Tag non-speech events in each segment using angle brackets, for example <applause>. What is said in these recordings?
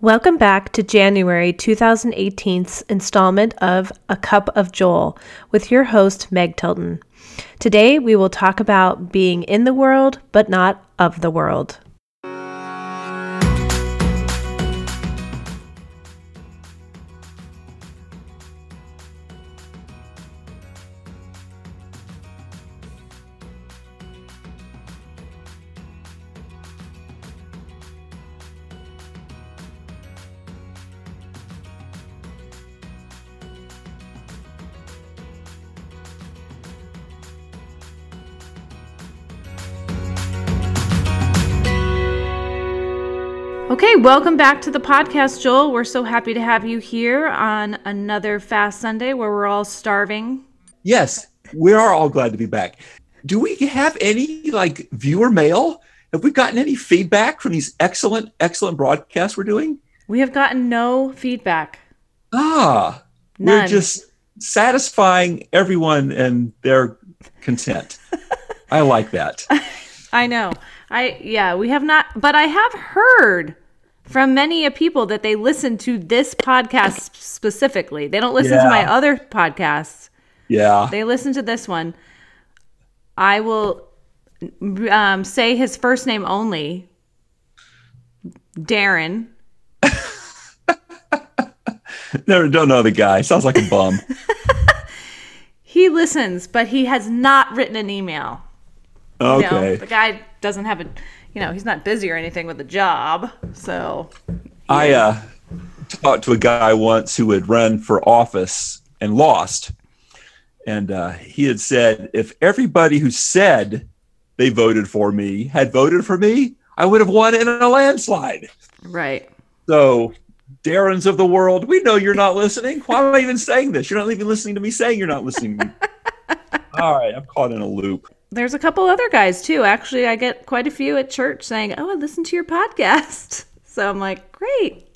Welcome back to January 2018's installment of A Cup of Joel with your host, Meg Tilton. Today we will talk about being in the world but not of the world. Welcome back to the podcast, Joel. We're so happy to have you here on another Fast Sunday where we're all starving. Yes, we are all glad to be back. Do we have any like viewer mail? Have we gotten any feedback from these excellent, excellent broadcasts we're doing? We have gotten no feedback. Ah, None. we're just satisfying everyone and their content. I like that. <laughs> I know. I yeah, we have not but I have heard from many a people that they listen to this podcast specifically. They don't listen to my other podcasts. Yeah. They listen to this one. I will um, say his first name only. Darren. <laughs> Never don't know the guy. Sounds like a bum. <laughs> He listens, but he has not written an email. You know, Okay. the guy doesn't have a, you know, he's not busy or anything with a job. So, I uh, talked to a guy once who had run for office and lost. And uh, he had said, if everybody who said they voted for me had voted for me, I would have won in a landslide. right. So, Darrens of the world, we know you're not listening. Why am I even saying this? You're not even listening to me saying you're not listening. <laughs> All right, I'm caught in a loop. There's a couple other guys too. Actually, I get quite a few at church saying, "Oh, I listened to your podcast." <laughs> So I'm like, "Great,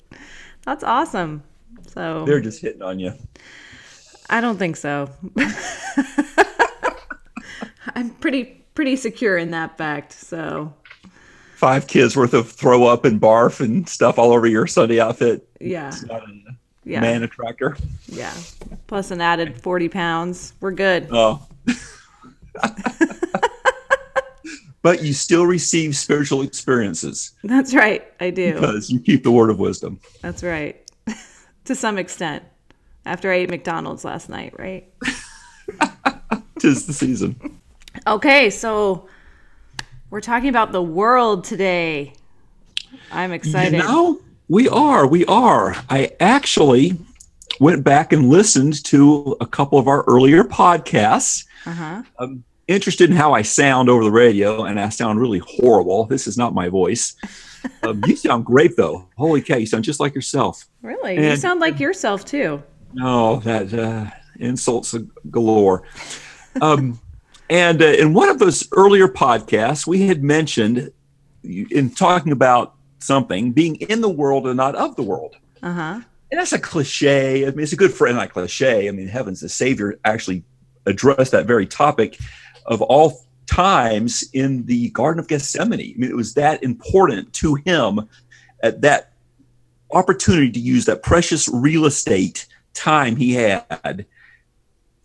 that's awesome." So They're just hitting on you. I don't think so. <laughs> I'm pretty pretty secure in that fact. So Five kids worth of throw up and barf and stuff all over your Sunday outfit. yeah, It's not a yeah, man attractor. yeah. Plus an added forty pounds. We're good. Oh. <laughs> but you still receive spiritual experiences That's right. I do. because you keep the word of wisdom. That's right. <laughs> to some extent. After I ate McDonald's last night, right? <laughs> Tis the season. Okay, so we're talking about the world today. I'm excited. You know, we are. We are. I actually went back and listened to a couple of our earlier podcasts. Uh-huh. I'm interested in how I sound over the radio, and I sound really horrible. This is not my voice. <laughs> Um, you sound great, though. Holy cow, you sound just like yourself. Really? you sound like yourself too. No, that uh, insults galore. Um, and uh, in one of those earlier podcasts, we had mentioned in talking about something being in the world and not of the world. Uh-huh. And that's a cliche. I mean, it's a good friend, not cliche. I mean, heavens, the Savior actually addressed that very topic of all times in the Garden of Gethsemane. I mean, it was that important to him at that opportunity to use that precious real estate time he had and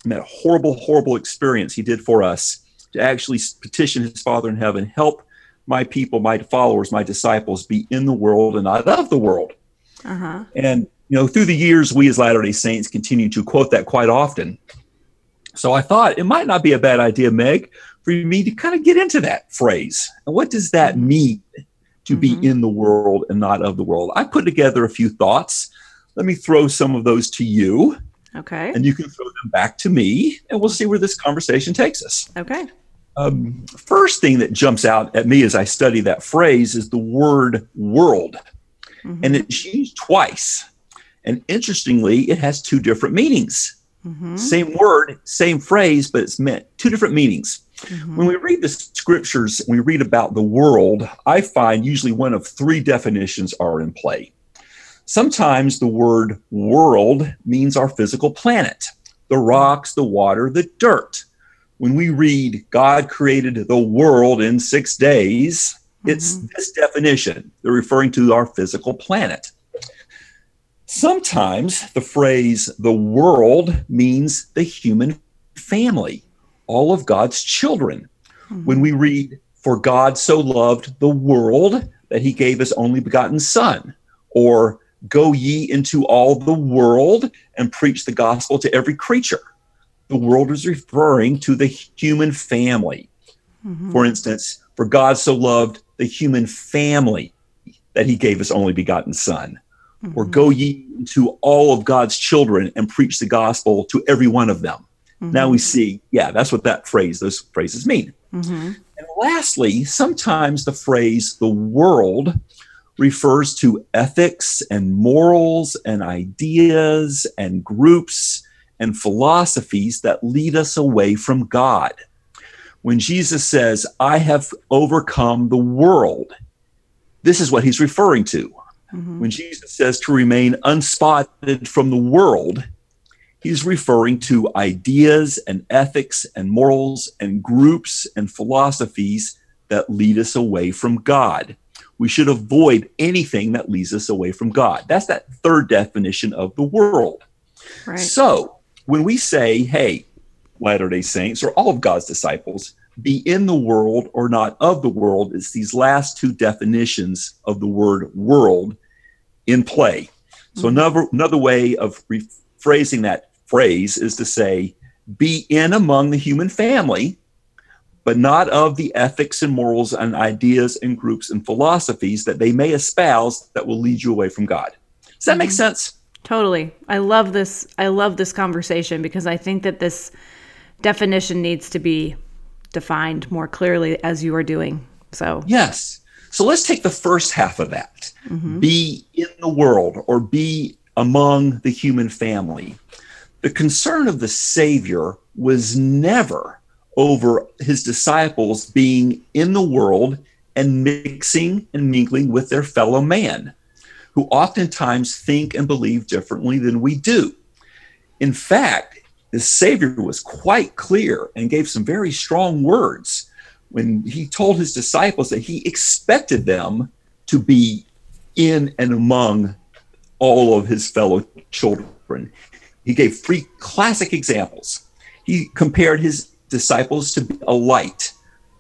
that horrible, horrible experience he did for us to actually petition his Father in heaven, help my people, my followers, my disciples be in the world and not of the world. Uh-huh. And you know, through the years, we as Latter Day Saints continue to quote that quite often. So I thought it might not be a bad idea, Meg, for me to kind of get into that phrase. And what does that mean to Mhm. be in the world and not of the world? I put together a few thoughts. Let me throw some of those to you, Okay. and you can throw them back to me, and we'll see where this conversation takes us. Okay. Um, first thing that jumps out at me as I study that phrase is the word world Mhm. and it's used twice. And interestingly, it has two different meanings. Mhm. Same word, same phrase, but it's meant two different meanings. Mhm. When we read the scriptures, we read about the world, I find usually one of three definitions are in play. Sometimes the word world means our physical planet, the rocks, the water, the dirt. When we read God created the world in six days, it's Mhm. this definition. They're referring to our physical planet. Sometimes the phrase the world means the human family, all of God's children. Mm-hmm. When we read, For God so loved the world that he gave his only begotten Son, or Go ye into all the world and preach the gospel to every creature. The world is referring to the human family. Mm-hmm. For instance, for God so loved the human family that he gave his only begotten Son. Mm-hmm. Or go ye to all of God's children and preach the gospel to every one of them. Mm-hmm. Now we see, yeah, that's what that phrase, those phrases mean. Mm-hmm. And lastly, sometimes the phrase the world refers to ethics and morals and ideas and groups and philosophies that lead us away from God. When Jesus says, I have overcome the world, this is what he's referring to. Mm-hmm. When Jesus says to remain unspotted from the world, he's referring to ideas and ethics and morals and groups and philosophies that lead us away from God. We should avoid anything that leads us away from God. That's that third definition of the world. Right. So when we say, hey, Latter day Saints or all of God's disciples, be in the world or not of the world, it's these last two definitions of the word world in play. So mm-hmm. another another way of rephrasing that phrase is to say, be in among the human family, but not of the ethics and morals and ideas and groups and philosophies that they may espouse that will lead you away from God. Does that mm-hmm. make sense? Totally. I love this. I love this conversation because I think that this definition needs to be defined more clearly as you are doing. So, yes. So let's take the first half of that mm-hmm. be in the world or be among the human family. The concern of the Savior was never over his disciples being in the world and mixing and mingling with their fellow man, who oftentimes think and believe differently than we do. In fact, the Savior was quite clear and gave some very strong words when he told his disciples that he expected them to be in and among all of his fellow children. He gave three classic examples. He compared his disciples to be a light.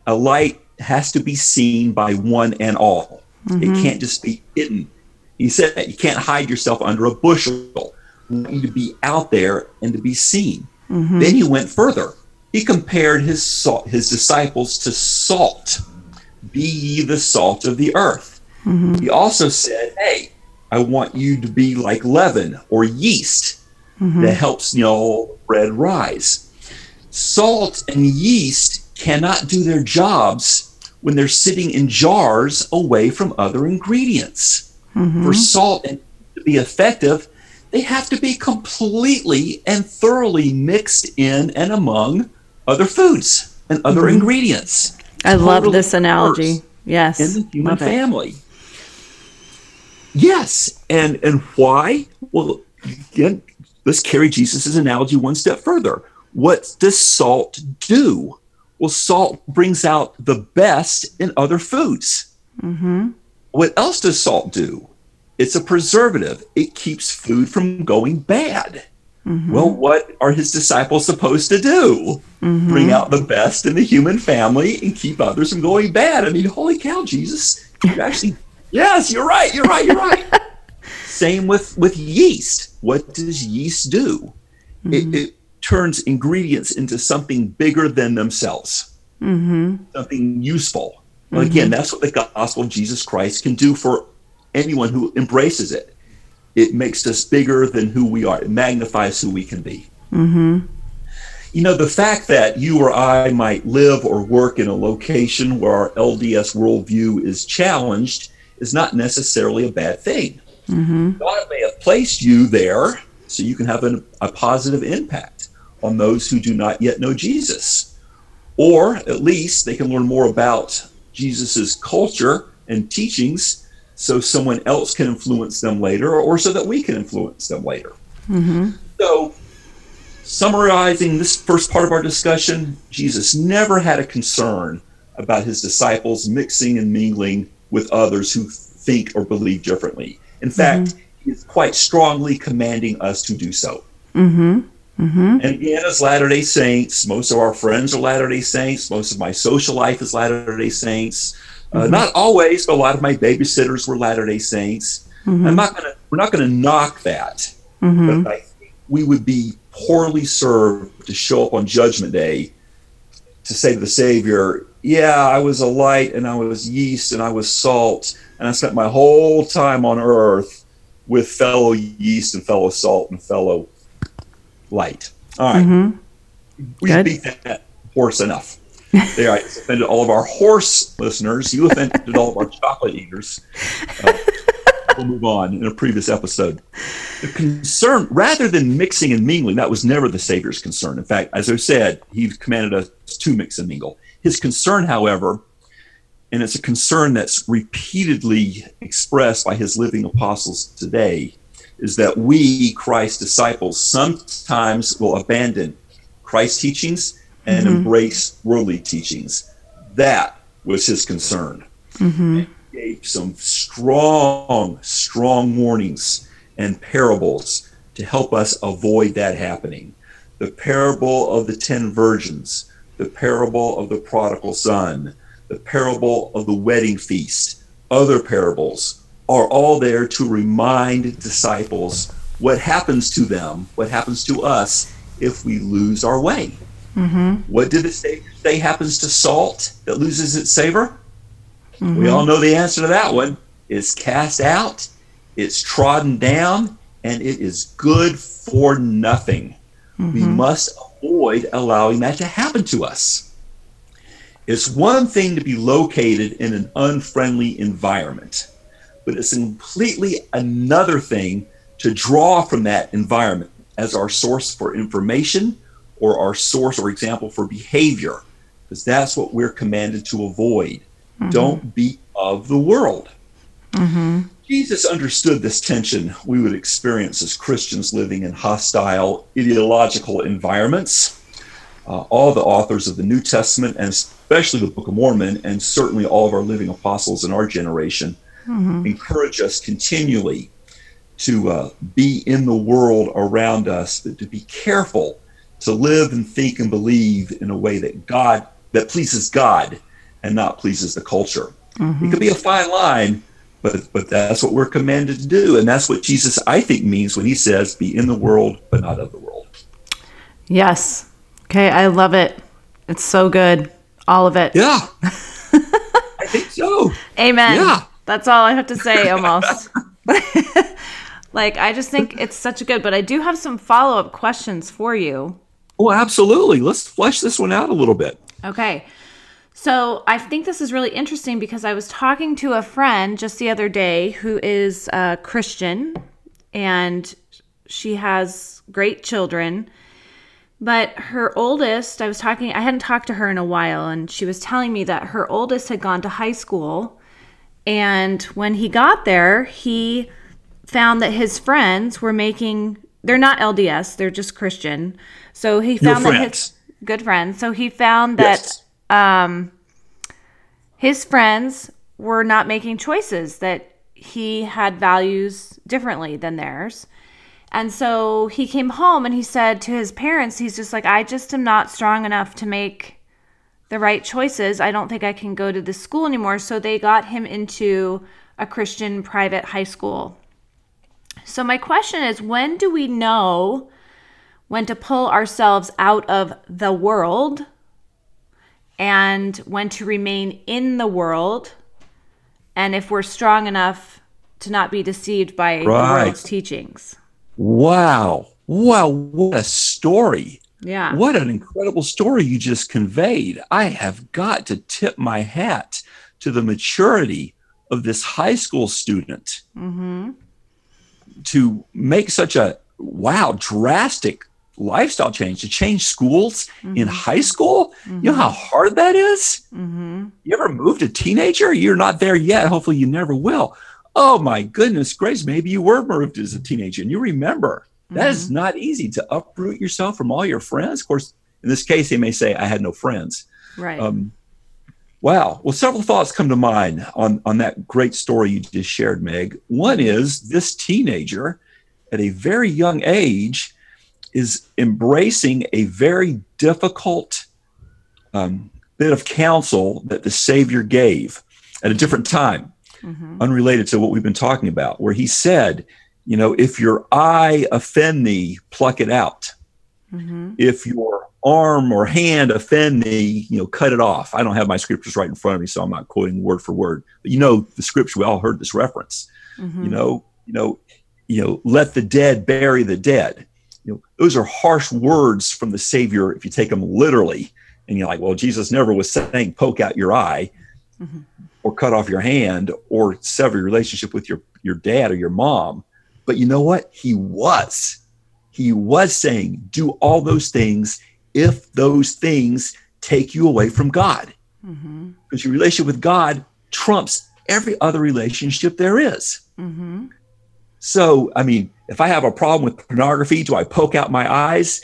A light has to be seen by one and all. Mm-hmm. It can't just be hidden. He said that you can't hide yourself under a bushel. You to be out there and to be seen. Mm-hmm. Then he went further. He compared his salt, his disciples to salt. Be ye the salt of the earth. Mm-hmm. He also said, "Hey, I want you to be like leaven or yeast mm-hmm. that helps you know bread rise." Salt and yeast cannot do their jobs when they're sitting in jars away from other ingredients. Mm-hmm. For salt to be effective, they have to be completely and thoroughly mixed in and among other foods and other mm-hmm. ingredients. I totally love this analogy. Yes. In the human family. Yes. And and why? Well, again, let's carry Jesus' analogy one step further. What does salt do? Well, salt brings out the best in other foods. Mm-hmm. What else does salt do? It's a preservative. It keeps food from going bad. Mm-hmm. Well, what are his disciples supposed to do? Mm-hmm. Bring out the best in the human family and keep others from going bad. I mean, holy cow, Jesus! You're <laughs> actually, yes, you're right. You're right. You're right. <laughs> Same with with yeast. What does yeast do? Mm-hmm. It, it, turns ingredients into something bigger than themselves, mm-hmm. something useful. Well, again, mm-hmm. that's what the gospel of Jesus Christ can do for anyone who embraces it. It makes us bigger than who we are. It magnifies who we can be. Mm-hmm. You know, the fact that you or I might live or work in a location where our LDS worldview is challenged is not necessarily a bad thing. Mm-hmm. God may have placed you there so you can have an, a positive impact on those who do not yet know Jesus. Or at least they can learn more about Jesus's culture and teachings so someone else can influence them later or so that we can influence them later. Mm-hmm. So, summarizing this first part of our discussion, Jesus never had a concern about his disciples mixing and mingling with others who think or believe differently. In fact, mm-hmm. is quite strongly commanding us to do so. Mm-hmm. Mm-hmm. And again, as Latter day Saints, most of our friends are Latter day Saints. Most of my social life is Latter day Saints. Uh, mm-hmm. Not always, but a lot of my babysitters were Latter day Saints. Mm-hmm. I'm not gonna, we're not going to knock that, mm-hmm. but I think we would be poorly served to show up on Judgment Day to say to the Savior, Yeah, I was a light and I was yeast and I was salt, and I spent my whole time on earth with fellow yeast and fellow salt and fellow light. All right. mm-hmm. We beat that horse enough. There, I offended all of our horse listeners. You offended all of our chocolate eaters. Uh, we'll move on in a previous episode. The concern, rather than mixing and mingling, that was never the Savior's concern. In fact, as I said, he commanded us to mix and mingle. His concern, however, and it's a concern that's repeatedly expressed by his living apostles today, is that we, Christ's disciples, sometimes will abandon Christ's teachings and mm-hmm. embrace worldly teachings. That was his concern. Mm-hmm. Gave some strong, strong warnings and parables to help us avoid that happening. The parable of the ten virgins, the parable of the prodigal son, the parable of the wedding feast, other parables are all there to remind disciples what happens to them, what happens to us if we lose our way. Mm-hmm. What did it say, say happens to salt that loses its savor? Mm-hmm. We all know the answer to that one. It's cast out, it's trodden down, and it is good for nothing. Mm-hmm. We must avoid allowing that to happen to us. It's one thing to be located in an unfriendly environment but it's completely another thing to draw from that environment as our source for information or our source or example for behavior, because that's what we're commanded to avoid. Mm-hmm. Don't be of the world. Mm-hmm. Jesus understood this tension we would experience as Christians living in hostile ideological environments. Uh, all the authors of the New Testament, and especially the Book of Mormon, and certainly all of our living apostles in our generation, mm-hmm. encourage us continually to uh, be in the world around us, but to be careful to live and think and believe in a way that God that pleases God and not pleases the culture. Mm-hmm. It could be a fine line, but but that's what we're commanded to do, and that's what Jesus I think means when he says, "Be in the world, but not of the world." Yes. Okay, I love it. It's so good, all of it. Yeah. <laughs> I think so. Amen. Yeah. That's all I have to say almost. <laughs> like I just think it's such a good, but I do have some follow-up questions for you. Oh, absolutely. Let's flesh this one out a little bit. Okay. So I think this is really interesting because I was talking to a friend just the other day who is a Christian and she has great children. But her oldest, I was talking, I hadn't talked to her in a while, and she was telling me that her oldest had gone to high school and when he got there, he found that his friends were making they're not LDS, they're just Christian. So he found that his good friends. So he found that yes. um his friends were not making choices that he had values differently than theirs. And so he came home and he said to his parents, he's just like, I just am not strong enough to make the right choices, I don't think I can go to this school anymore. So they got him into a Christian private high school. So my question is when do we know when to pull ourselves out of the world and when to remain in the world and if we're strong enough to not be deceived by right. the world's teachings? Wow. Wow, what a story. Yeah. What an incredible story you just conveyed. I have got to tip my hat to the maturity of this high school student mm-hmm. to make such a wow, drastic lifestyle change to change schools mm-hmm. in high school. Mm-hmm. You know how hard that is? Mm-hmm. You ever moved a teenager? You're not there yet. Hopefully, you never will. Oh my goodness grace, maybe you were moved as a teenager and you remember that mm-hmm. is not easy to uproot yourself from all your friends. Of course, in this case, they may say, I had no friends. Right. Um, Wow. Well, several thoughts come to mind on, on that great story you just shared, Meg. One is this teenager at a very young age is embracing a very difficult um, bit of counsel that the Savior gave at a different time, mm-hmm. unrelated to what we've been talking about, where he said, you know, if your eye offend thee, pluck it out. Mm-hmm. If your arm or hand offend thee, you know, cut it off. I don't have my scriptures right in front of me, so I'm not quoting word for word. But you know the scripture, we all heard this reference. Mm-hmm. You know, you know, you know, let the dead bury the dead. You know, those are harsh words from the Savior if you take them literally. And you're like, well, Jesus never was saying poke out your eye mm-hmm. or cut off your hand or sever your relationship with your, your dad or your mom. But you know what? He was. He was saying, do all those things if those things take you away from God. Mm-hmm. Because your relationship with God trumps every other relationship there is. Mm-hmm. So, I mean, if I have a problem with pornography, do I poke out my eyes?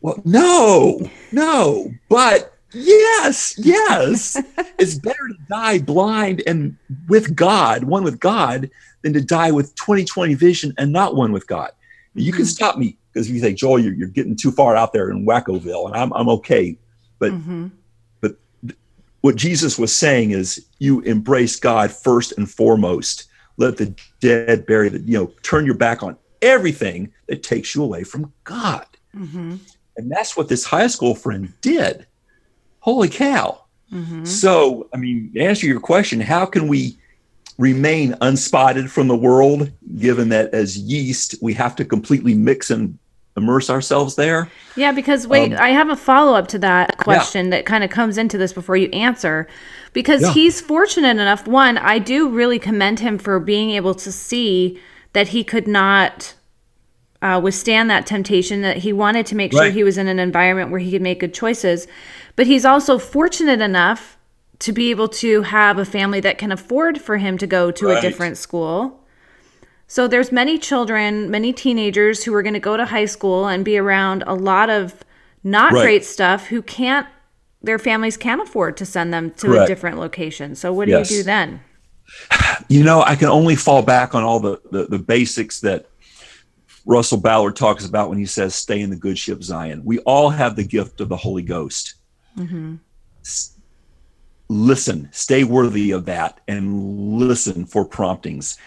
Well, no, no, but yes, yes. <laughs> it's better to die blind and with God, one with God, than to die with 2020 vision and not one with God. You can mm-hmm. stop me because if you say, Joel, you're, you're getting too far out there in Wackoville, and I'm, I'm okay. But, mm-hmm. but what Jesus was saying is you embrace God first and foremost. Let the dead bury the, you know, turn your back on everything that takes you away from God. Mm-hmm. And that's what this high school friend did. Holy cow. Mm-hmm. So, I mean, answer your question, how can we remain unspotted from the world, given that as yeast, we have to completely mix and immerse ourselves there? Yeah, because wait, um, I have a follow up to that question yeah. that kind of comes into this before you answer. Because yeah. he's fortunate enough, one, I do really commend him for being able to see that he could not uh, withstand that temptation, that he wanted to make right. sure he was in an environment where he could make good choices. But he's also fortunate enough to be able to have a family that can afford for him to go to right. a different school. So there's many children, many teenagers who are going to go to high school and be around a lot of not right. great stuff who can't their families can't afford to send them to Correct. a different location. So what do yes. you do then? You know, I can only fall back on all the, the, the basics that Russell Ballard talks about when he says, stay in the good ship Zion. We all have the gift of the Holy Ghost. Mm-hmm. S- listen, stay worthy of that and listen for promptings.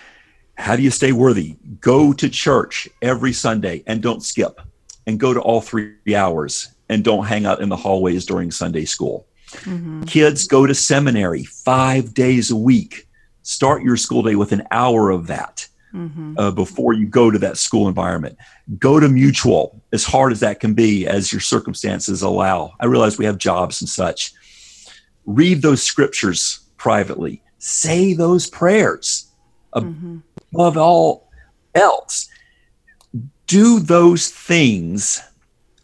How do you stay worthy? Go to church every Sunday and don't skip, and go to all three hours and don't hang out in the hallways during Sunday school. Mm-hmm. Kids go to seminary five days a week. Start your school day with an hour of that mm-hmm. uh, before you go to that school environment. Go to mutual, as hard as that can be, as your circumstances allow. I realize we have jobs and such. Read those scriptures privately, say those prayers mm-hmm. Above all else. Do those things.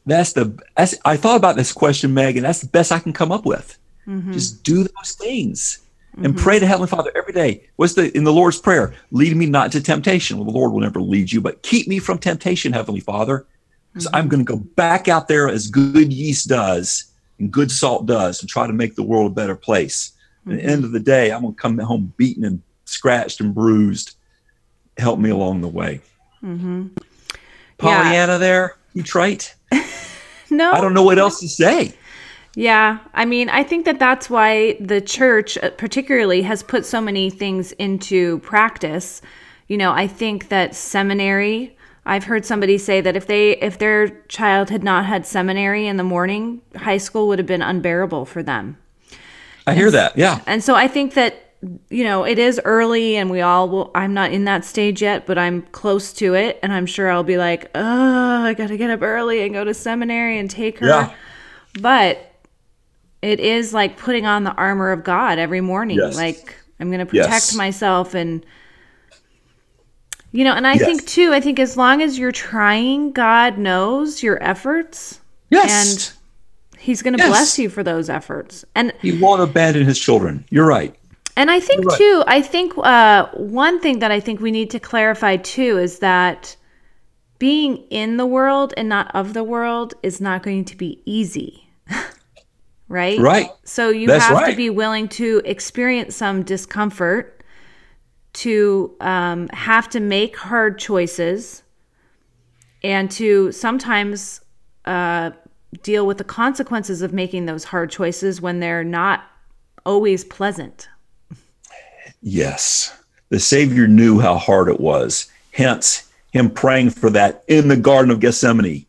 That's the. That's, I thought about this question, Megan. That's the best I can come up with. Mm-hmm. Just do those things and mm-hmm. pray to Heavenly Father every day. What's the in the Lord's Prayer? Lead me not to temptation. Well, the Lord will never lead you, but keep me from temptation, Heavenly Father. Because mm-hmm. I'm going to go back out there as good yeast does and good salt does and try to make the world a better place. At the end mm-hmm. of the day, I'm going to come home beaten and scratched and bruised. Help me along the way. Mm-hmm. Pollyanna, yeah. there, you trite. <laughs> no, I don't know what else to say. Yeah, I mean, I think that that's why the church, uh, particularly, has put so many things into practice. You know, I think that seminary. I've heard somebody say that if they if their child had not had seminary in the morning, high school would have been unbearable for them. I and, hear that. Yeah. And so I think that you know, it is early and we all will I'm not in that stage yet, but I'm close to it and I'm sure I'll be like, "Oh, I got to get up early and go to seminary and take her." Yeah. But it is like putting on the armor of God every morning. Yes. Like I'm going to protect yes. myself and you know, and I yes. think too, I think as long as you're trying, God knows your efforts. Yes. And he's going to bless you for those efforts. And he won't abandon his children. You're right. And I think right. too, I think uh, one thing that I think we need to clarify too is that being in the world and not of the world is not going to be easy. <laughs> right? Right. So you That's have to be willing to experience some discomfort, to um, have to make hard choices, and to sometimes uh, deal with the consequences of making those hard choices when they're not always pleasant. Yes. The Savior knew how hard it was. Hence, him praying for that in the Garden of Gethsemane.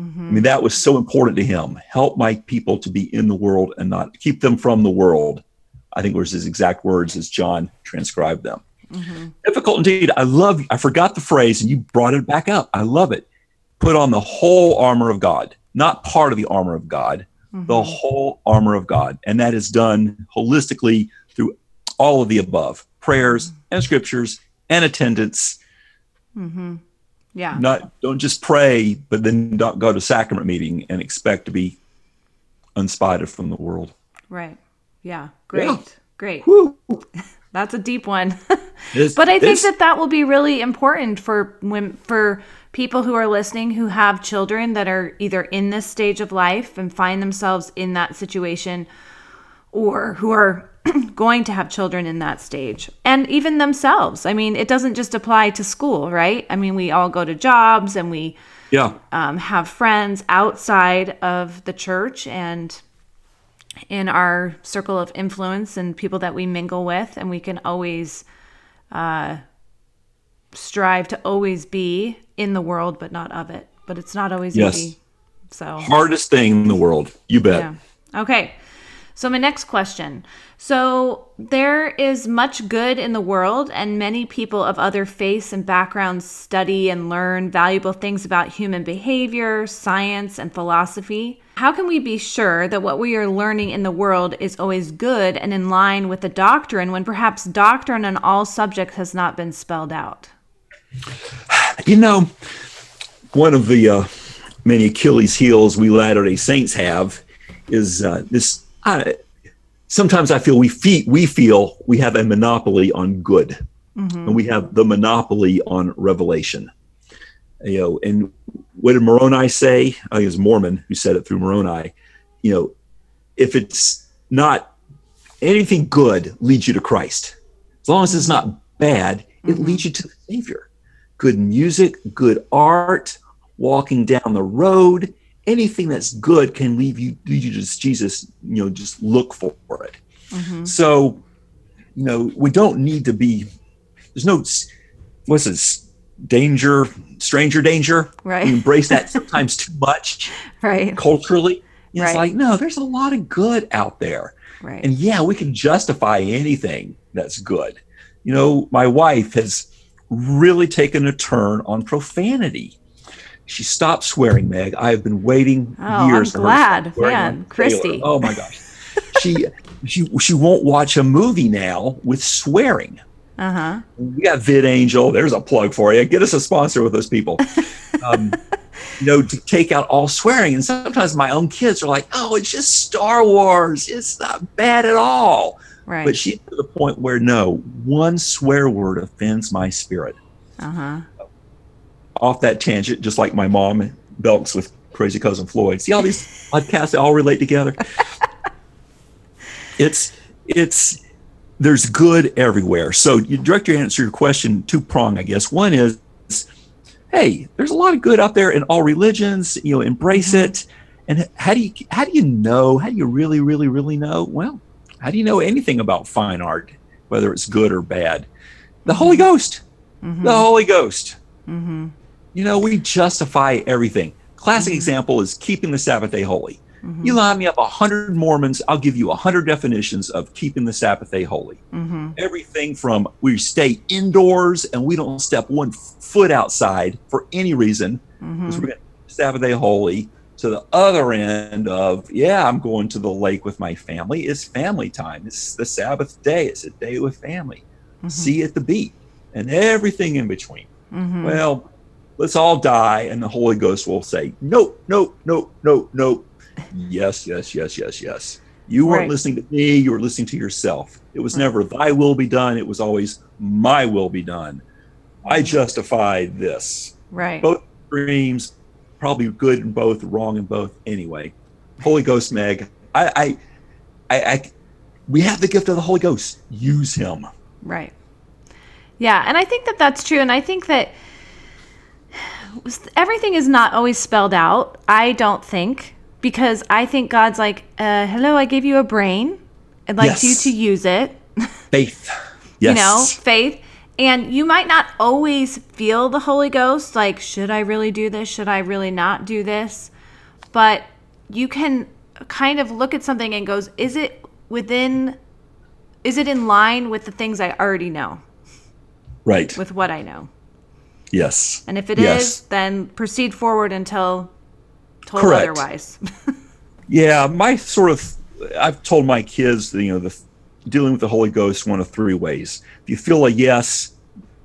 Mm-hmm. I mean, that was so important to him. Help my people to be in the world and not keep them from the world. I think was his exact words as John transcribed them. Mm-hmm. Difficult indeed. I love, I forgot the phrase and you brought it back up. I love it. Put on the whole armor of God, not part of the armor of God, the mm-hmm. whole armor of God. And that is done holistically through all of the above prayers and scriptures and attendance. Mm-hmm. Yeah. Not don't just pray, but then don't go to sacrament meeting and expect to be unspotted from the world. Right. Yeah. Great. Yeah. Great. <laughs> That's a deep one. <laughs> But I think that that will be really important for when for people who are listening who have children that are either in this stage of life and find themselves in that situation or who are <clears throat> going to have children in that stage and even themselves. I mean, it doesn't just apply to school, right? I mean, we all go to jobs and we yeah. um, have friends outside of the church and in our circle of influence and people that we mingle with, and we can always uh, strive to always be in the world, but not of it. But it's not always Yes. easy. So Hardest thing in the world. You bet. yeah. Okay. So, my next question. So, there is much good in the world, and many people of other faiths and backgrounds study and learn valuable things about human behavior, science, and philosophy. How can we be sure that what we are learning in the world is always good and in line with the doctrine when perhaps doctrine on all subjects has not been spelled out? You know, one of the uh, many Achilles heels we Latter Day Saints have is uh, this. I, sometimes I feel we feel we feel we have a monopoly on good, mm-hmm. and we have the monopoly on revelation. You know, and what did Moroni say? I think it was Mormon who said it through Moroni. You know, if it's not anything good, leads you to Christ. As long as it's not bad, it mm-hmm. leads you to the Savior good music, good art, walking down the road, anything that's good can leave you lead you to Jesus, you know, just look for it. Mm-hmm. So, you know, we don't need to be there's no what's this danger, stranger danger. Right. We embrace that <laughs> sometimes too much Right. culturally. It's Right. like, no, there's a lot of good out there. Right. And yeah, we can justify anything that's good. You know, my wife has really taken a turn on profanity. She stopped swearing, Meg. I have been waiting Oh, I'm years. for her glad. Man. Christy. Oh my <laughs> gosh. she she she won't watch a movie now with swearing. Uh huh. We got VidAngel. There's a plug for you. Get us a sponsor with those people. Um, <laughs> you know, to take out all swearing. And sometimes my own kids are like, "Oh, it's just Star Wars. It's not bad at all." Right. But she's to the point where no one swear word offends my spirit. Uh huh. Off that tangent, just like my mom Belks with Crazy Cousin Floyd. See all these podcasts they all relate together. <laughs> it's it's there's good everywhere. So you direct your answer your question two prong, I guess. One is, hey, there's a lot of good out there in all religions. You know, embrace mm-hmm. it. And how do you how do you know? How do you really, really, really know? Well, how do you know anything about fine art, whether it's good or bad? The Holy mm-hmm. Ghost. The mm-hmm. Holy Ghost. Mm-hmm. You know, we justify everything. Classic example is keeping the Sabbath day holy. You line me up a hundred Mormons, I'll give you a hundred definitions of keeping the Sabbath day holy. Mm-hmm. Everything from we stay indoors and we don't step one foot outside for any reason because we're going to Sabbath day holy. To the other end of yeah, I'm going to the lake with my family. It's family time. It's the Sabbath day. It's a day with family. See you at the beach and everything in between. Mm-hmm. Well, let's all die, and the Holy Ghost will say, Nope, nope, nope, nope, nope. yes, yes, yes, yes, yes. You weren't Right. listening to me, you were listening to yourself. It was never thy will be done, it was always my will be done. I justify this. Right. Both dreams, probably good in both, wrong in both anyway. Holy Ghost, Meg, I, I, I, I, we have the gift of the Holy Ghost. Use Him. Right. Yeah, and I think that that's true, and I think that everything is not always spelled out. I don't think because I think God's like, uh, "Hello, I gave you a brain. I'd like Yes. you to use it." <laughs> Faith. Yes. you know, faith. And you might not always feel the Holy Ghost, like, should I really do this? Should I really not do this? But you can kind of look at something and goes, is it within, is it in line with the things I already know, Right. with what I know? Yes. And if it is, Yes. then proceed forward until told Correct. otherwise. <laughs> Yeah, my sort of, I've told my kids, that, you know, the dealing with the Holy Ghost one of three ways. If you feel a yes,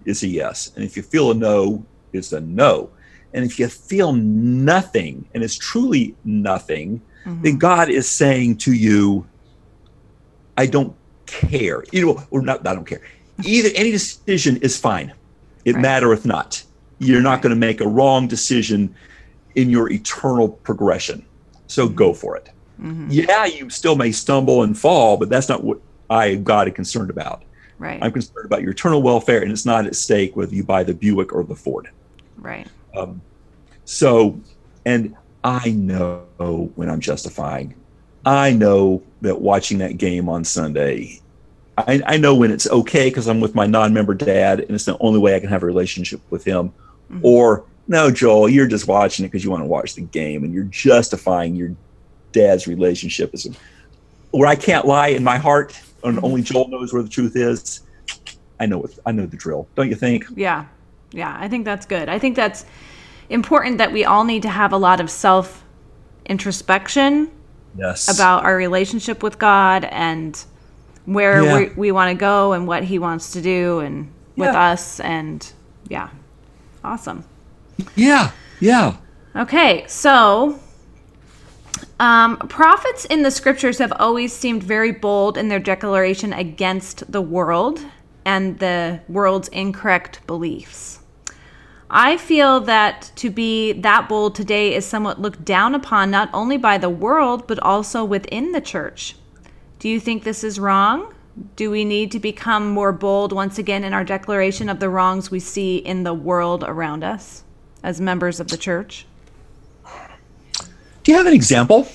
it's a yes, and if you feel a no, it's a no. And if you feel nothing, and it's truly nothing, mm-hmm. then God is saying to you, "I don't care." You know, or not. I don't care. Either any decision is fine. It Right. mattereth not. You're not going to make a wrong decision in your eternal progression. So go for it. Yeah, you still may stumble and fall, but that's not what I, God, am concerned about. right. I'm concerned about your eternal welfare, and it's not at stake whether you buy the Buick or the Ford. right. Um, So, and I know when I'm justifying. I know that watching that game on Sunday, I, I know when it's okay because I'm with my non-member dad, and it's the only way I can have a relationship with him. Mm-hmm. Or no, Joel, you're just watching it because you want to watch the game, and you're justifying your dad's relationship as a, where I can't lie in my heart, and mm-hmm. only Joel knows where the truth is. I know it. I know the drill. Don't you think? Yeah. Yeah. I think that's good. I think that's important that we all need to have a lot of self introspection Yes. about our relationship with God and where Yeah. we, we want to go and what He wants to do and with Yeah. us. And yeah. Awesome. yeah. Yeah. Okay. So. Um, prophets in the scriptures have always seemed very bold in their declaration against the world and the world's incorrect beliefs. I feel that to be that bold today is somewhat looked down upon not only by the world, but also within the church. Do you think this is wrong? Do we need to become more bold once again in our declaration of the wrongs we see in the world around us as members of the church? Do you have an example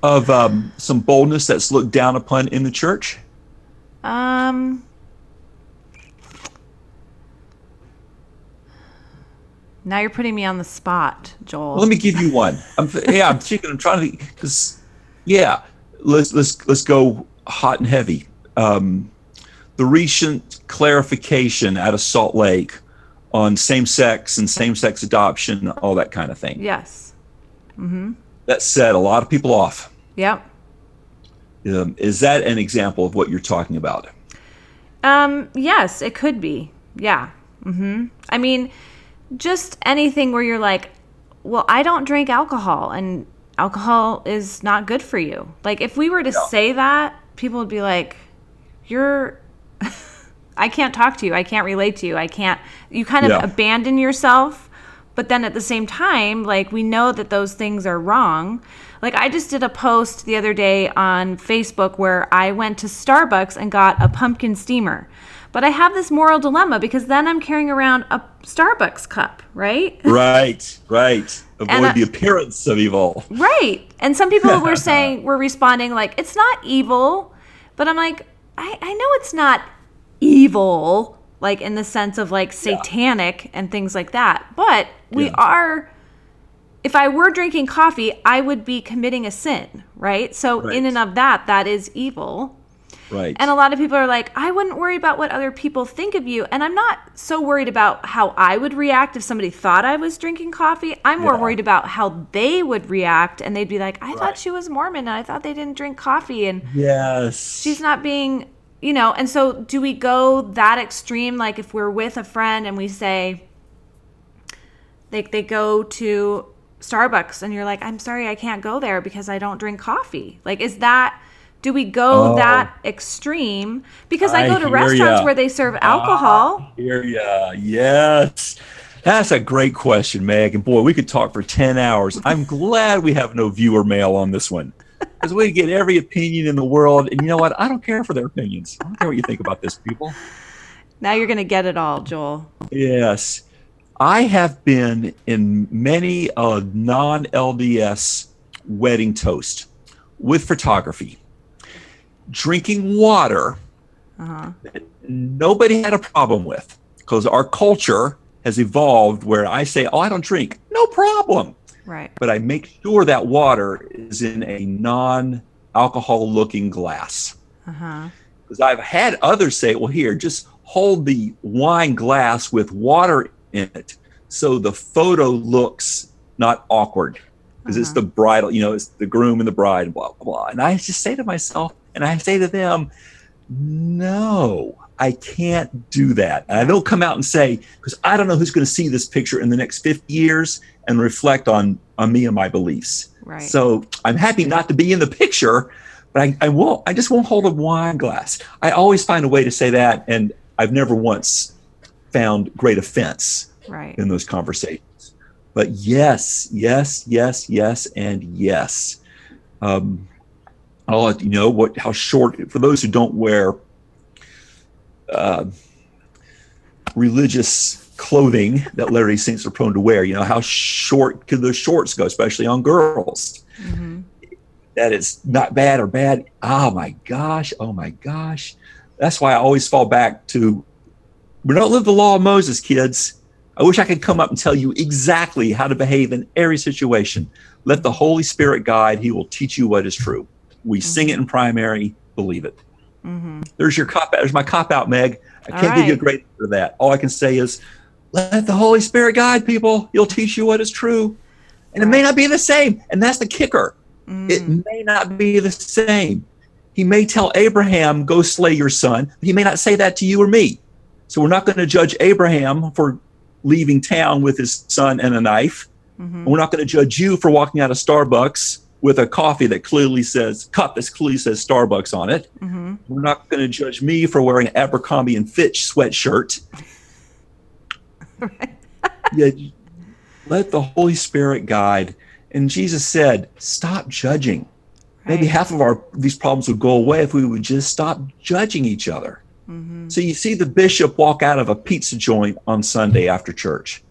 of um, some boldness that's looked down upon in the church? Um. Now you're putting me on the spot, Joel. Let me give you one. I'm, yeah, I'm thinking. I'm trying to because yeah, let's let's let's go hot and heavy. Um, the recent clarification out of Salt Lake on same-sex and same-sex adoption, all that kind of thing. yes. That set a lot of people off. Yep. Um, is that an example of what you're talking about? Um. Yes, it could be. Yeah. Mm-hmm. I mean, just anything where you're like, well, I don't drink alcohol, and alcohol is not good for you. Like, if we were to Yeah. say that, people would be like, you're. <laughs> I can't talk to you. I can't relate to you. I can't. You kind of Yeah. abandon yourself, but then at the same time, like we know that those things are wrong. Like I just did a post the other day on Facebook where I went to Starbucks and got a pumpkin steamer. But I have this moral dilemma because then I'm carrying around a Starbucks cup, right? <laughs> Right, right. Avoid And, the appearance of evil. Right. And some people were <laughs> saying, were responding like, it's not evil. But I'm like, I, I know it's not evil, like in the sense of like satanic and things like that. But we Yeah. are, if I were drinking coffee, I would be committing a sin, right? So in and of that, that is evil. Right. And a lot of people are like, I wouldn't worry about what other people think of you. And I'm not so worried about how I would react if somebody thought I was drinking coffee. I'm more Yeah. worried about how they would react. And they'd be like, I Right. thought she was Mormon and I thought they didn't drink coffee. And yes. she's not being, you know. And so do we go that extreme? Like if we're with a friend and we say, they, they go to Starbucks and you're like, I'm sorry, I can't go there because I don't drink coffee. Like, is that, do we go Oh. that extreme? Because I, I go to restaurants ya. Where they serve alcohol. Here, yeah, yes. That's a great question, Meg. And boy, we could talk for 10 hours. I'm <laughs> glad we have no viewer mail on this one because we get every opinion in the world. And you know what? I don't care for their opinions. I don't care what you think about this, people. Now you're going to get it all, Joel. Yes. I have been in many a non LDS wedding toast with photography, drinking water uh-huh. that nobody had a problem with because our culture has evolved where I say, Oh, I don't drink. No problem. Right. But I make sure that water is in a non alcohol looking glass. Uh-huh. Because I've had others say, Well, here, just hold the wine glass with water in it so the photo looks not awkward because uh-huh. it's the bridal, you know, it's the groom and the bride, blah, blah, blah. And I just say to myself, and I say to them, no, I can't do that. And I don't come out and say, because I don't know who's going to see this picture in the next 50 years and reflect on, on me and my beliefs. Right. So I'm happy not to be in the picture, but I, I won't, I just won't hold a wine glass. I always find a way to say that. And I've never once found great offense right. in those conversations. But yes, yes, yes, yes, and yes. Um, I'll let you know what how short for those who don't wear uh, religious clothing that Latter-day Saints are prone to wear. You know how short can those shorts go, especially on girls. Mm-hmm. That is not bad or bad. Oh my gosh! Oh my gosh! That's why I always fall back to we don't live the law of Moses, kids. I wish I could come up and tell you exactly how to behave in every situation. Let the Holy Spirit guide. He will teach you what is true. We mm-hmm. sing it in primary, believe it. Mm-hmm. There's your cop out. There's my cop out, Meg. I can't right. give you a great answer to that. All I can say is let the Holy Spirit guide people. He'll teach you what is true. And right. it may not be the same. And that's the kicker. Mm. It may not be the same. He may tell Abraham, go slay your son. But he may not say that to you or me. So we're not going to judge Abraham for leaving town with his son and a knife. Mm-hmm. We're not going to judge you for walking out of Starbucks with a coffee that clearly says cup that clearly says Starbucks on it. Mm-hmm. We're not going to judge me for wearing an Abercrombie and Fitch sweatshirt. <laughs> right. yeah, let the Holy Spirit guide. And Jesus said, "Stop judging." Right. Maybe half of our these problems would go away if we would just stop judging each other. Mm-hmm. So you see the bishop walk out of a pizza joint on Sunday after church.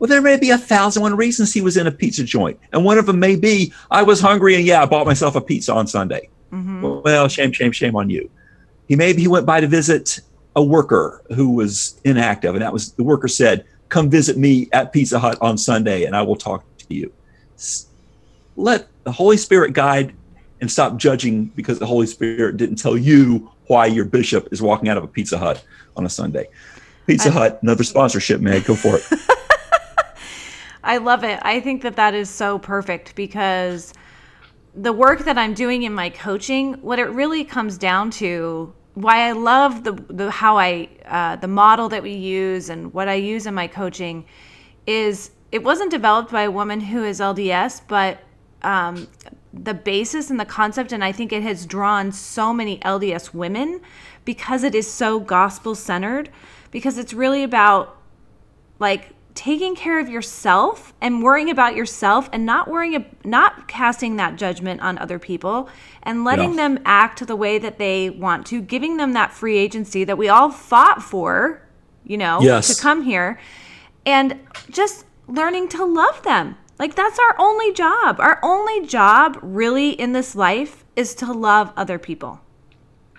Well, there may be a thousand one reasons he was in a pizza joint. And one of them may be, I was hungry and yeah, I bought myself a pizza on Sunday. Mm-hmm. Well, shame, shame, shame on you. He maybe he went by to visit a worker who was inactive. And that was the worker said, Come visit me at Pizza Hut on Sunday and I will talk to you. Let the Holy Spirit guide and stop judging because the Holy Spirit didn't tell you why your bishop is walking out of a Pizza Hut on a Sunday. Pizza I, Hut, another sponsorship, man. Go for it. <laughs> I love it. I think that that is so perfect because the work that I'm doing in my coaching, what it really comes down to, why I love the, the how I uh, the model that we use and what I use in my coaching is it wasn't developed by a woman who is LDS, but um, the basis and the concept and i think it has drawn so many lds women because it is so gospel centered because it's really about like taking care of yourself and worrying about yourself and not worrying not casting that judgment on other people and letting yeah. them act the way that they want to giving them that free agency that we all fought for you know yes. to come here and just learning to love them like, that's our only job. Our only job, really, in this life is to love other people.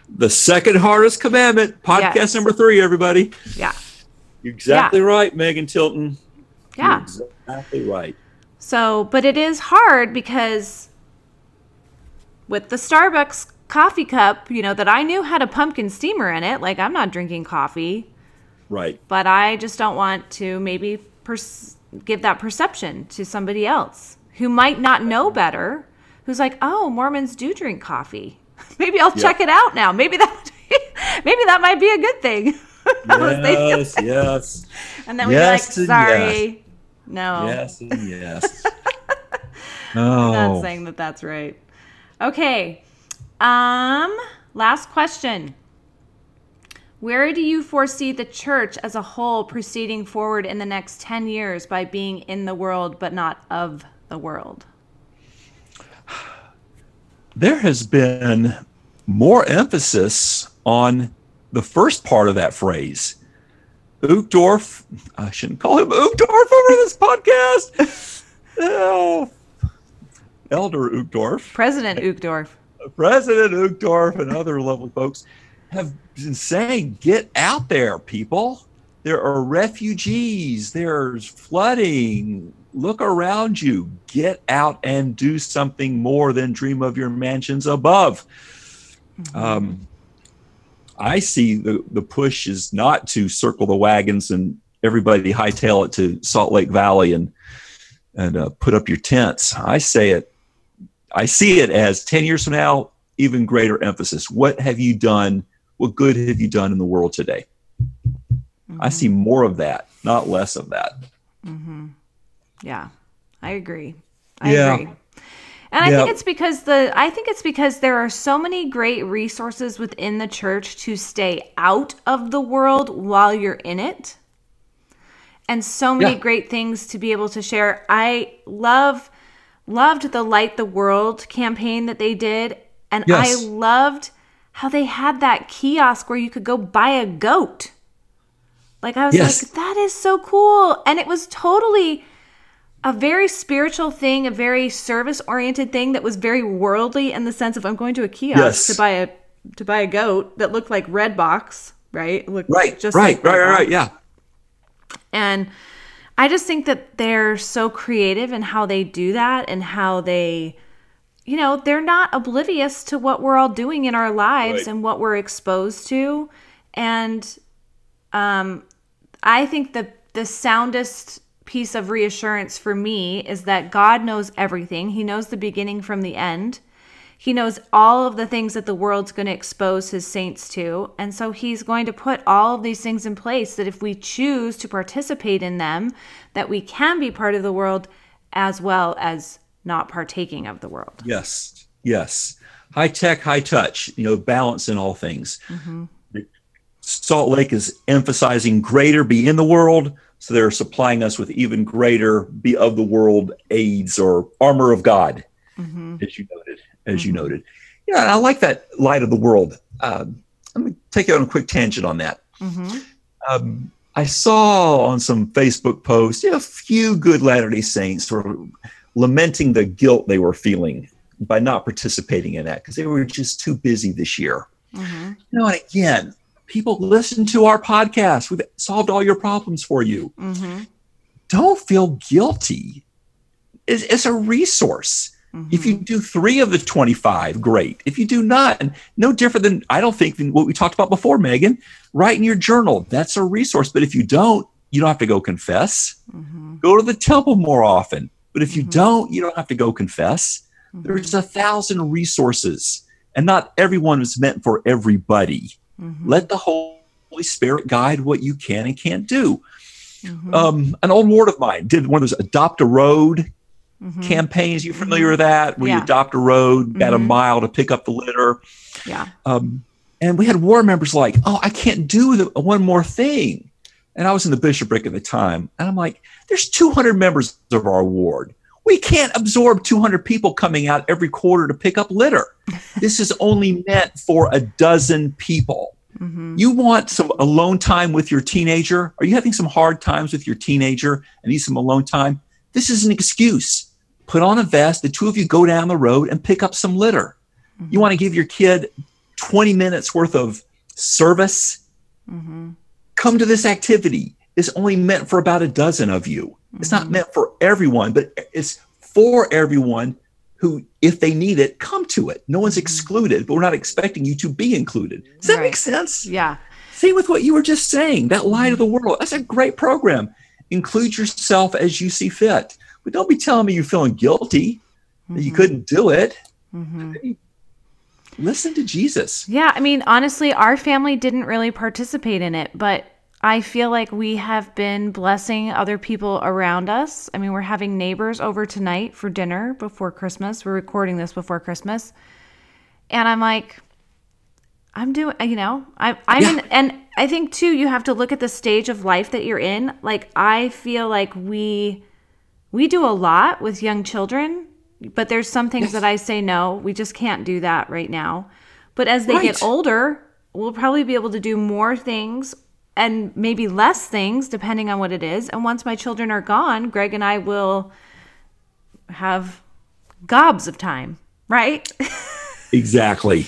The second hardest commandment, podcast yes. number three, everybody. Yeah. You're exactly yeah. right, Megan Tilton. Yeah. You're exactly right. So, but it is hard because with the Starbucks coffee cup, you know, that I knew had a pumpkin steamer in it, like I'm not drinking coffee. Right. But I just don't want to maybe pers- give that perception to somebody else who might not know better, who's like, "Oh, Mormons do drink coffee. <laughs> Maybe I'll check it out now. Maybe that <laughs> maybe that might be a good thing." <laughs> <laughs> yes, <laughs> yes. And then yes we're like, "Sorry, yes. no." Yes and yes. <laughs> no. I'm not saying that that's right. Okay. Um, last question. Where do you foresee the church as a whole proceeding forward in the next 10 years by being in the world but not of the world? There has been more emphasis on the first part of that phrase. Uchtdorf, I shouldn't call him Uchtdorf over this podcast. oh, Elder Uchtdorf. President Uchtdorf. President Uchtdorf and other lovely folks have been saying, get out there, people. There are refugees, there's flooding. Look around you. Get out and do something more than dream of your mansions above. Mm-hmm. Um, I see the, the push is not to circle the wagons and everybody hightail it to Salt Lake Valley and and uh, put up your tents. I say it, I see it as 10 years from now, even greater emphasis. What have you done what good have you done in the world today? Mm-hmm. I see more of that, not less of that. Mm-hmm. Yeah, I agree. I yeah. agree. And I yep. think it's because the I think it's because there are so many great resources within the church to stay out of the world while you're in it. And so many yeah. great things to be able to share. I love loved the light the world campaign that they did and yes. I loved how they had that kiosk where you could go buy a goat. Like I was yes. like, that is so cool. And it was totally a very spiritual thing, a very service oriented thing that was very worldly in the sense of I'm going to a kiosk yes. to buy a to buy a goat that looked like Redbox, right? Looked right, just right, like right, right, right, yeah. And I just think that they're so creative in how they do that and how they you know, they're not oblivious to what we're all doing in our lives right. and what we're exposed to. And um, I think the the soundest piece of reassurance for me is that God knows everything. He knows the beginning from the end. He knows all of the things that the world's going to expose his saints to. And so he's going to put all of these things in place that if we choose to participate in them, that we can be part of the world as well as not partaking of the world. Yes, yes. High tech, high touch, you know, balance in all things. Mm-hmm. Salt Lake is emphasizing greater be in the world. So they're supplying us with even greater be of the world aids or armor of God, mm-hmm. as you noted. As mm-hmm. you noted. Yeah, I like that light of the world. Um, let me take you on a quick tangent on that. Mm-hmm. Um, I saw on some Facebook posts a few good Latter day Saints were lamenting the guilt they were feeling by not participating in that because they were just too busy this year. Mm-hmm. You know, and again, people listen to our podcast. We've solved all your problems for you. Mm-hmm. Don't feel guilty. It's, it's a resource. Mm-hmm. If you do three of the 25, great. If you do none, no different than, I don't think, than what we talked about before, Megan. Write in your journal. That's a resource. But if you don't, you don't have to go confess. Mm-hmm. Go to the temple more often. But if you mm-hmm. don't, you don't have to go confess. Mm-hmm. There's a thousand resources, and not everyone is meant for everybody. Mm-hmm. Let the Holy Spirit guide what you can and can't do. Mm-hmm. Um, an old ward of mine did one of those adopt a road mm-hmm. campaigns. You familiar with that? Where yeah. you adopt a road, got a mm-hmm. mile to pick up the litter. Yeah. Um, and we had war members like, oh, I can't do the, one more thing and I was in the bishopric at the time, and I'm like, there's 200 members of our ward. We can't absorb 200 people coming out every quarter to pick up litter. <laughs> this is only meant for a dozen people. Mm-hmm. You want some alone time with your teenager? Are you having some hard times with your teenager and need some alone time? This is an excuse. Put on a vest, the two of you go down the road and pick up some litter. Mm-hmm. You want to give your kid 20 minutes worth of service? Mm-hmm come to this activity is only meant for about a dozen of you. Mm-hmm. It's not mm-hmm. meant for everyone, but it's for everyone who, if they need it, come to it. No one's mm-hmm. excluded, but we're not expecting you to be included. Does that right. make sense? Yeah. Same with what you were just saying, that light of the world. That's a great program. Include yourself as you see fit. But don't be telling me you're feeling guilty mm-hmm. that you mm-hmm. couldn't do it. Mm-hmm. Listen to Jesus. Yeah, I mean, honestly, our family didn't really participate in it, but I feel like we have been blessing other people around us. I mean, we're having neighbors over tonight for dinner before Christmas. We're recording this before Christmas. And I'm like, I'm doing, you know, I, I'm Yeah. in, and I think too, you have to look at the stage of life that you're in. Like, I feel like we, we do a lot with young children, but there's some things that I say, no, we just can't do that right now. But as they get older, we'll probably be able to do more things and maybe less things depending on what it is. And once my children are gone, Greg and I will have gobs of time, right? <laughs> Exactly.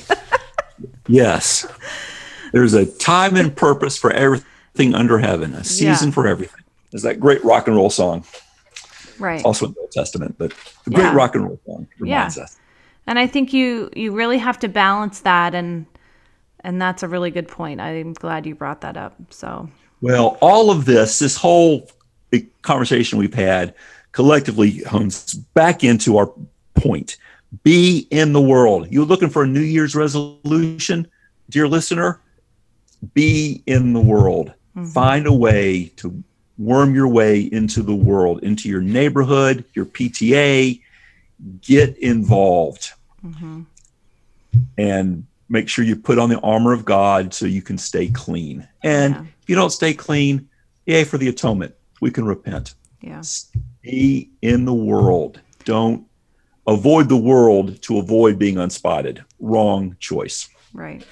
yes. There's a time and purpose for everything under heaven, a season Yeah. for everything. There's that great rock and roll song, right. also in the Old Testament, but the great Yeah. rock and roll song reminds Yeah. us. And I think you you really have to balance that and and that's a really good point. I'm glad you brought that up. So, Well, all of this, this whole conversation we've had collectively hones back into our point. Be in the world. You're looking for a New Year's resolution, dear listener? Be in the world. Mm-hmm. Find a way to worm your way into the world, into your neighborhood, your PTA. Get involved mm-hmm. and make sure you put on the armor of God so you can stay clean. And Yeah. if you don't stay clean, yay for the atonement. We can repent. yeah. Be in the world. Don't avoid the world to avoid being unspotted. Wrong choice. Right.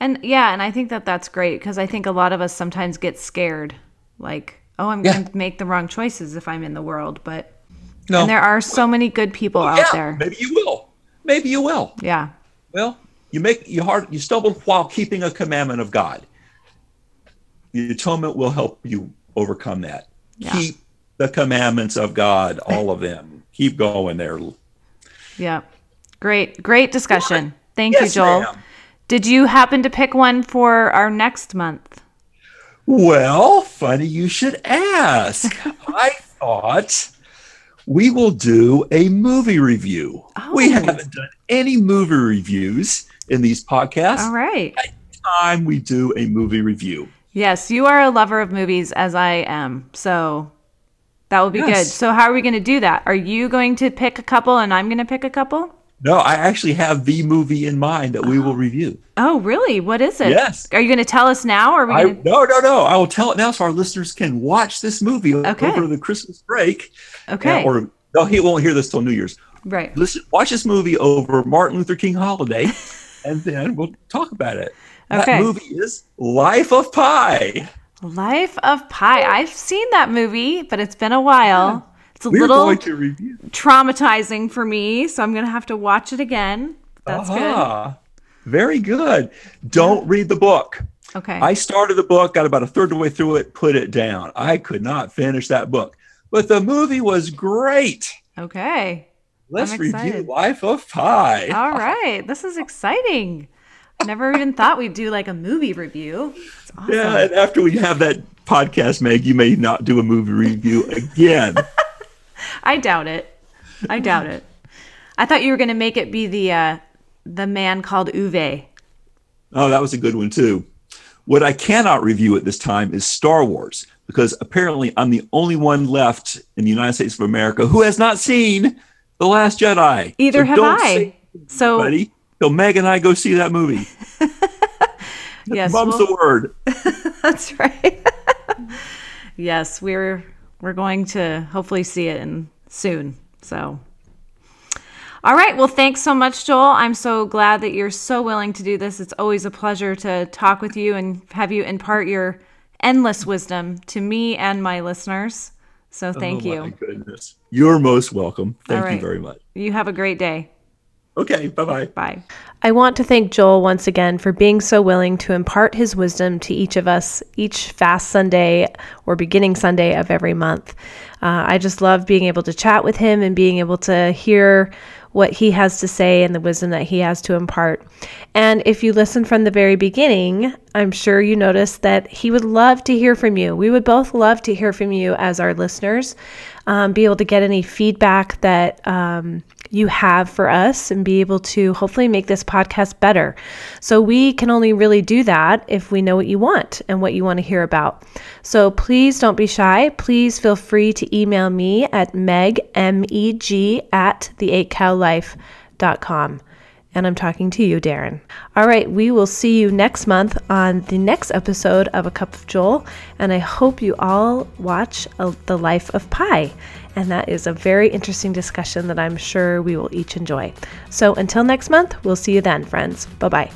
And yeah, and I think that that's great because I think a lot of us sometimes get scared like, oh, I'm Yeah. going to make the wrong choices if I'm in the world, but No. and there are so many good people out yeah, there. maybe you will. Maybe you will. Yeah. Well, you make you hard you stumble while keeping a commandment of God. The atonement will help you overcome that. Yeah. Keep the commandments of God, <laughs> all of them. Keep going there. Yeah. Great. Great discussion. Thank Yes, you, Joel. ma'am. Did you happen to pick one for our next month? Well, funny you should ask. <laughs> I thought we will do a movie review. We Oh. haven't done any movie reviews in these podcasts. All right. Time we do a movie review. Yes, you are a lover of movies as I am. So that will be good. So how are we going to do that? Are you going to pick a couple and I'm going to pick a couple? No, I actually have the movie in mind that we will <gasps> review. Oh, really? What is it? Yes. Are you going to tell us now or are we I, to no, no, no. I will tell it now so our listeners can watch this movie Okay. over the Christmas break. Okay. Uh, or no, he won't hear this till New Year's. Right. Listen, watch this movie over Martin Luther King holiday, <laughs> and then we'll talk about it. That movie is Life of Pi. Life of Pi. I've seen that movie, but it's been a while. It's a We're little going to review. traumatizing for me, so I'm going to have to watch it again. That's Ah, Very good. Don't read the book. Okay. I started the book, got about a third of the way through it, put it down. I could not finish that book, but the movie was great. okay. Let's review. Life of Pi. All right. This is exciting. Never even thought we'd do like a movie review. Awesome. Yeah, and after we have that podcast, Meg, you may not do a movie review again. <laughs> I doubt it. I doubt it. I thought you were going to make it be the uh, the man called Ove. oh, that was a good one too. What I cannot review at this time is Star Wars because apparently I'm the only one left in the United States of America who has not seen The Last Jedi. Either So have I. So Buddy, so Meg and I go see that movie. <laughs> yes, Mum's we'll- the word. <laughs> that's right. <laughs> yes, we're we're going to hopefully see it in soon. So all right. Well, thanks so much, Joel. I'm so glad that you're so willing to do this. It's always a pleasure to talk with you and have you impart your endless wisdom to me and my listeners. So oh thank oh, you. My goodness. You're most welcome. Thank All right. you very much. You have a great day. Okay, bye bye. Bye. I want to thank Joel once again for being so willing to impart his wisdom to each of us each fast Sunday or beginning Sunday of every month. Uh, I just love being able to chat with him and being able to hear what he has to say and the wisdom that he has to impart. And if you listen from the very beginning, I'm sure you noticed that he would love to hear from you. We would both love to hear from you as our listeners, um, be able to get any feedback that um, you have for us and be able to hopefully make this podcast better. So we can only really do that if we know what you want and what you want to hear about. So please don't be shy. Please feel free to email me at meg, M-E-G, at the 8cowlife.com. And I'm talking to you, Darren. All right, we will see you next month on the next episode of A Cup of Joel. And I hope you all watch uh, The Life of Pi. And that is a very interesting discussion that I'm sure we will each enjoy. So until next month, we'll see you then, friends. Bye bye.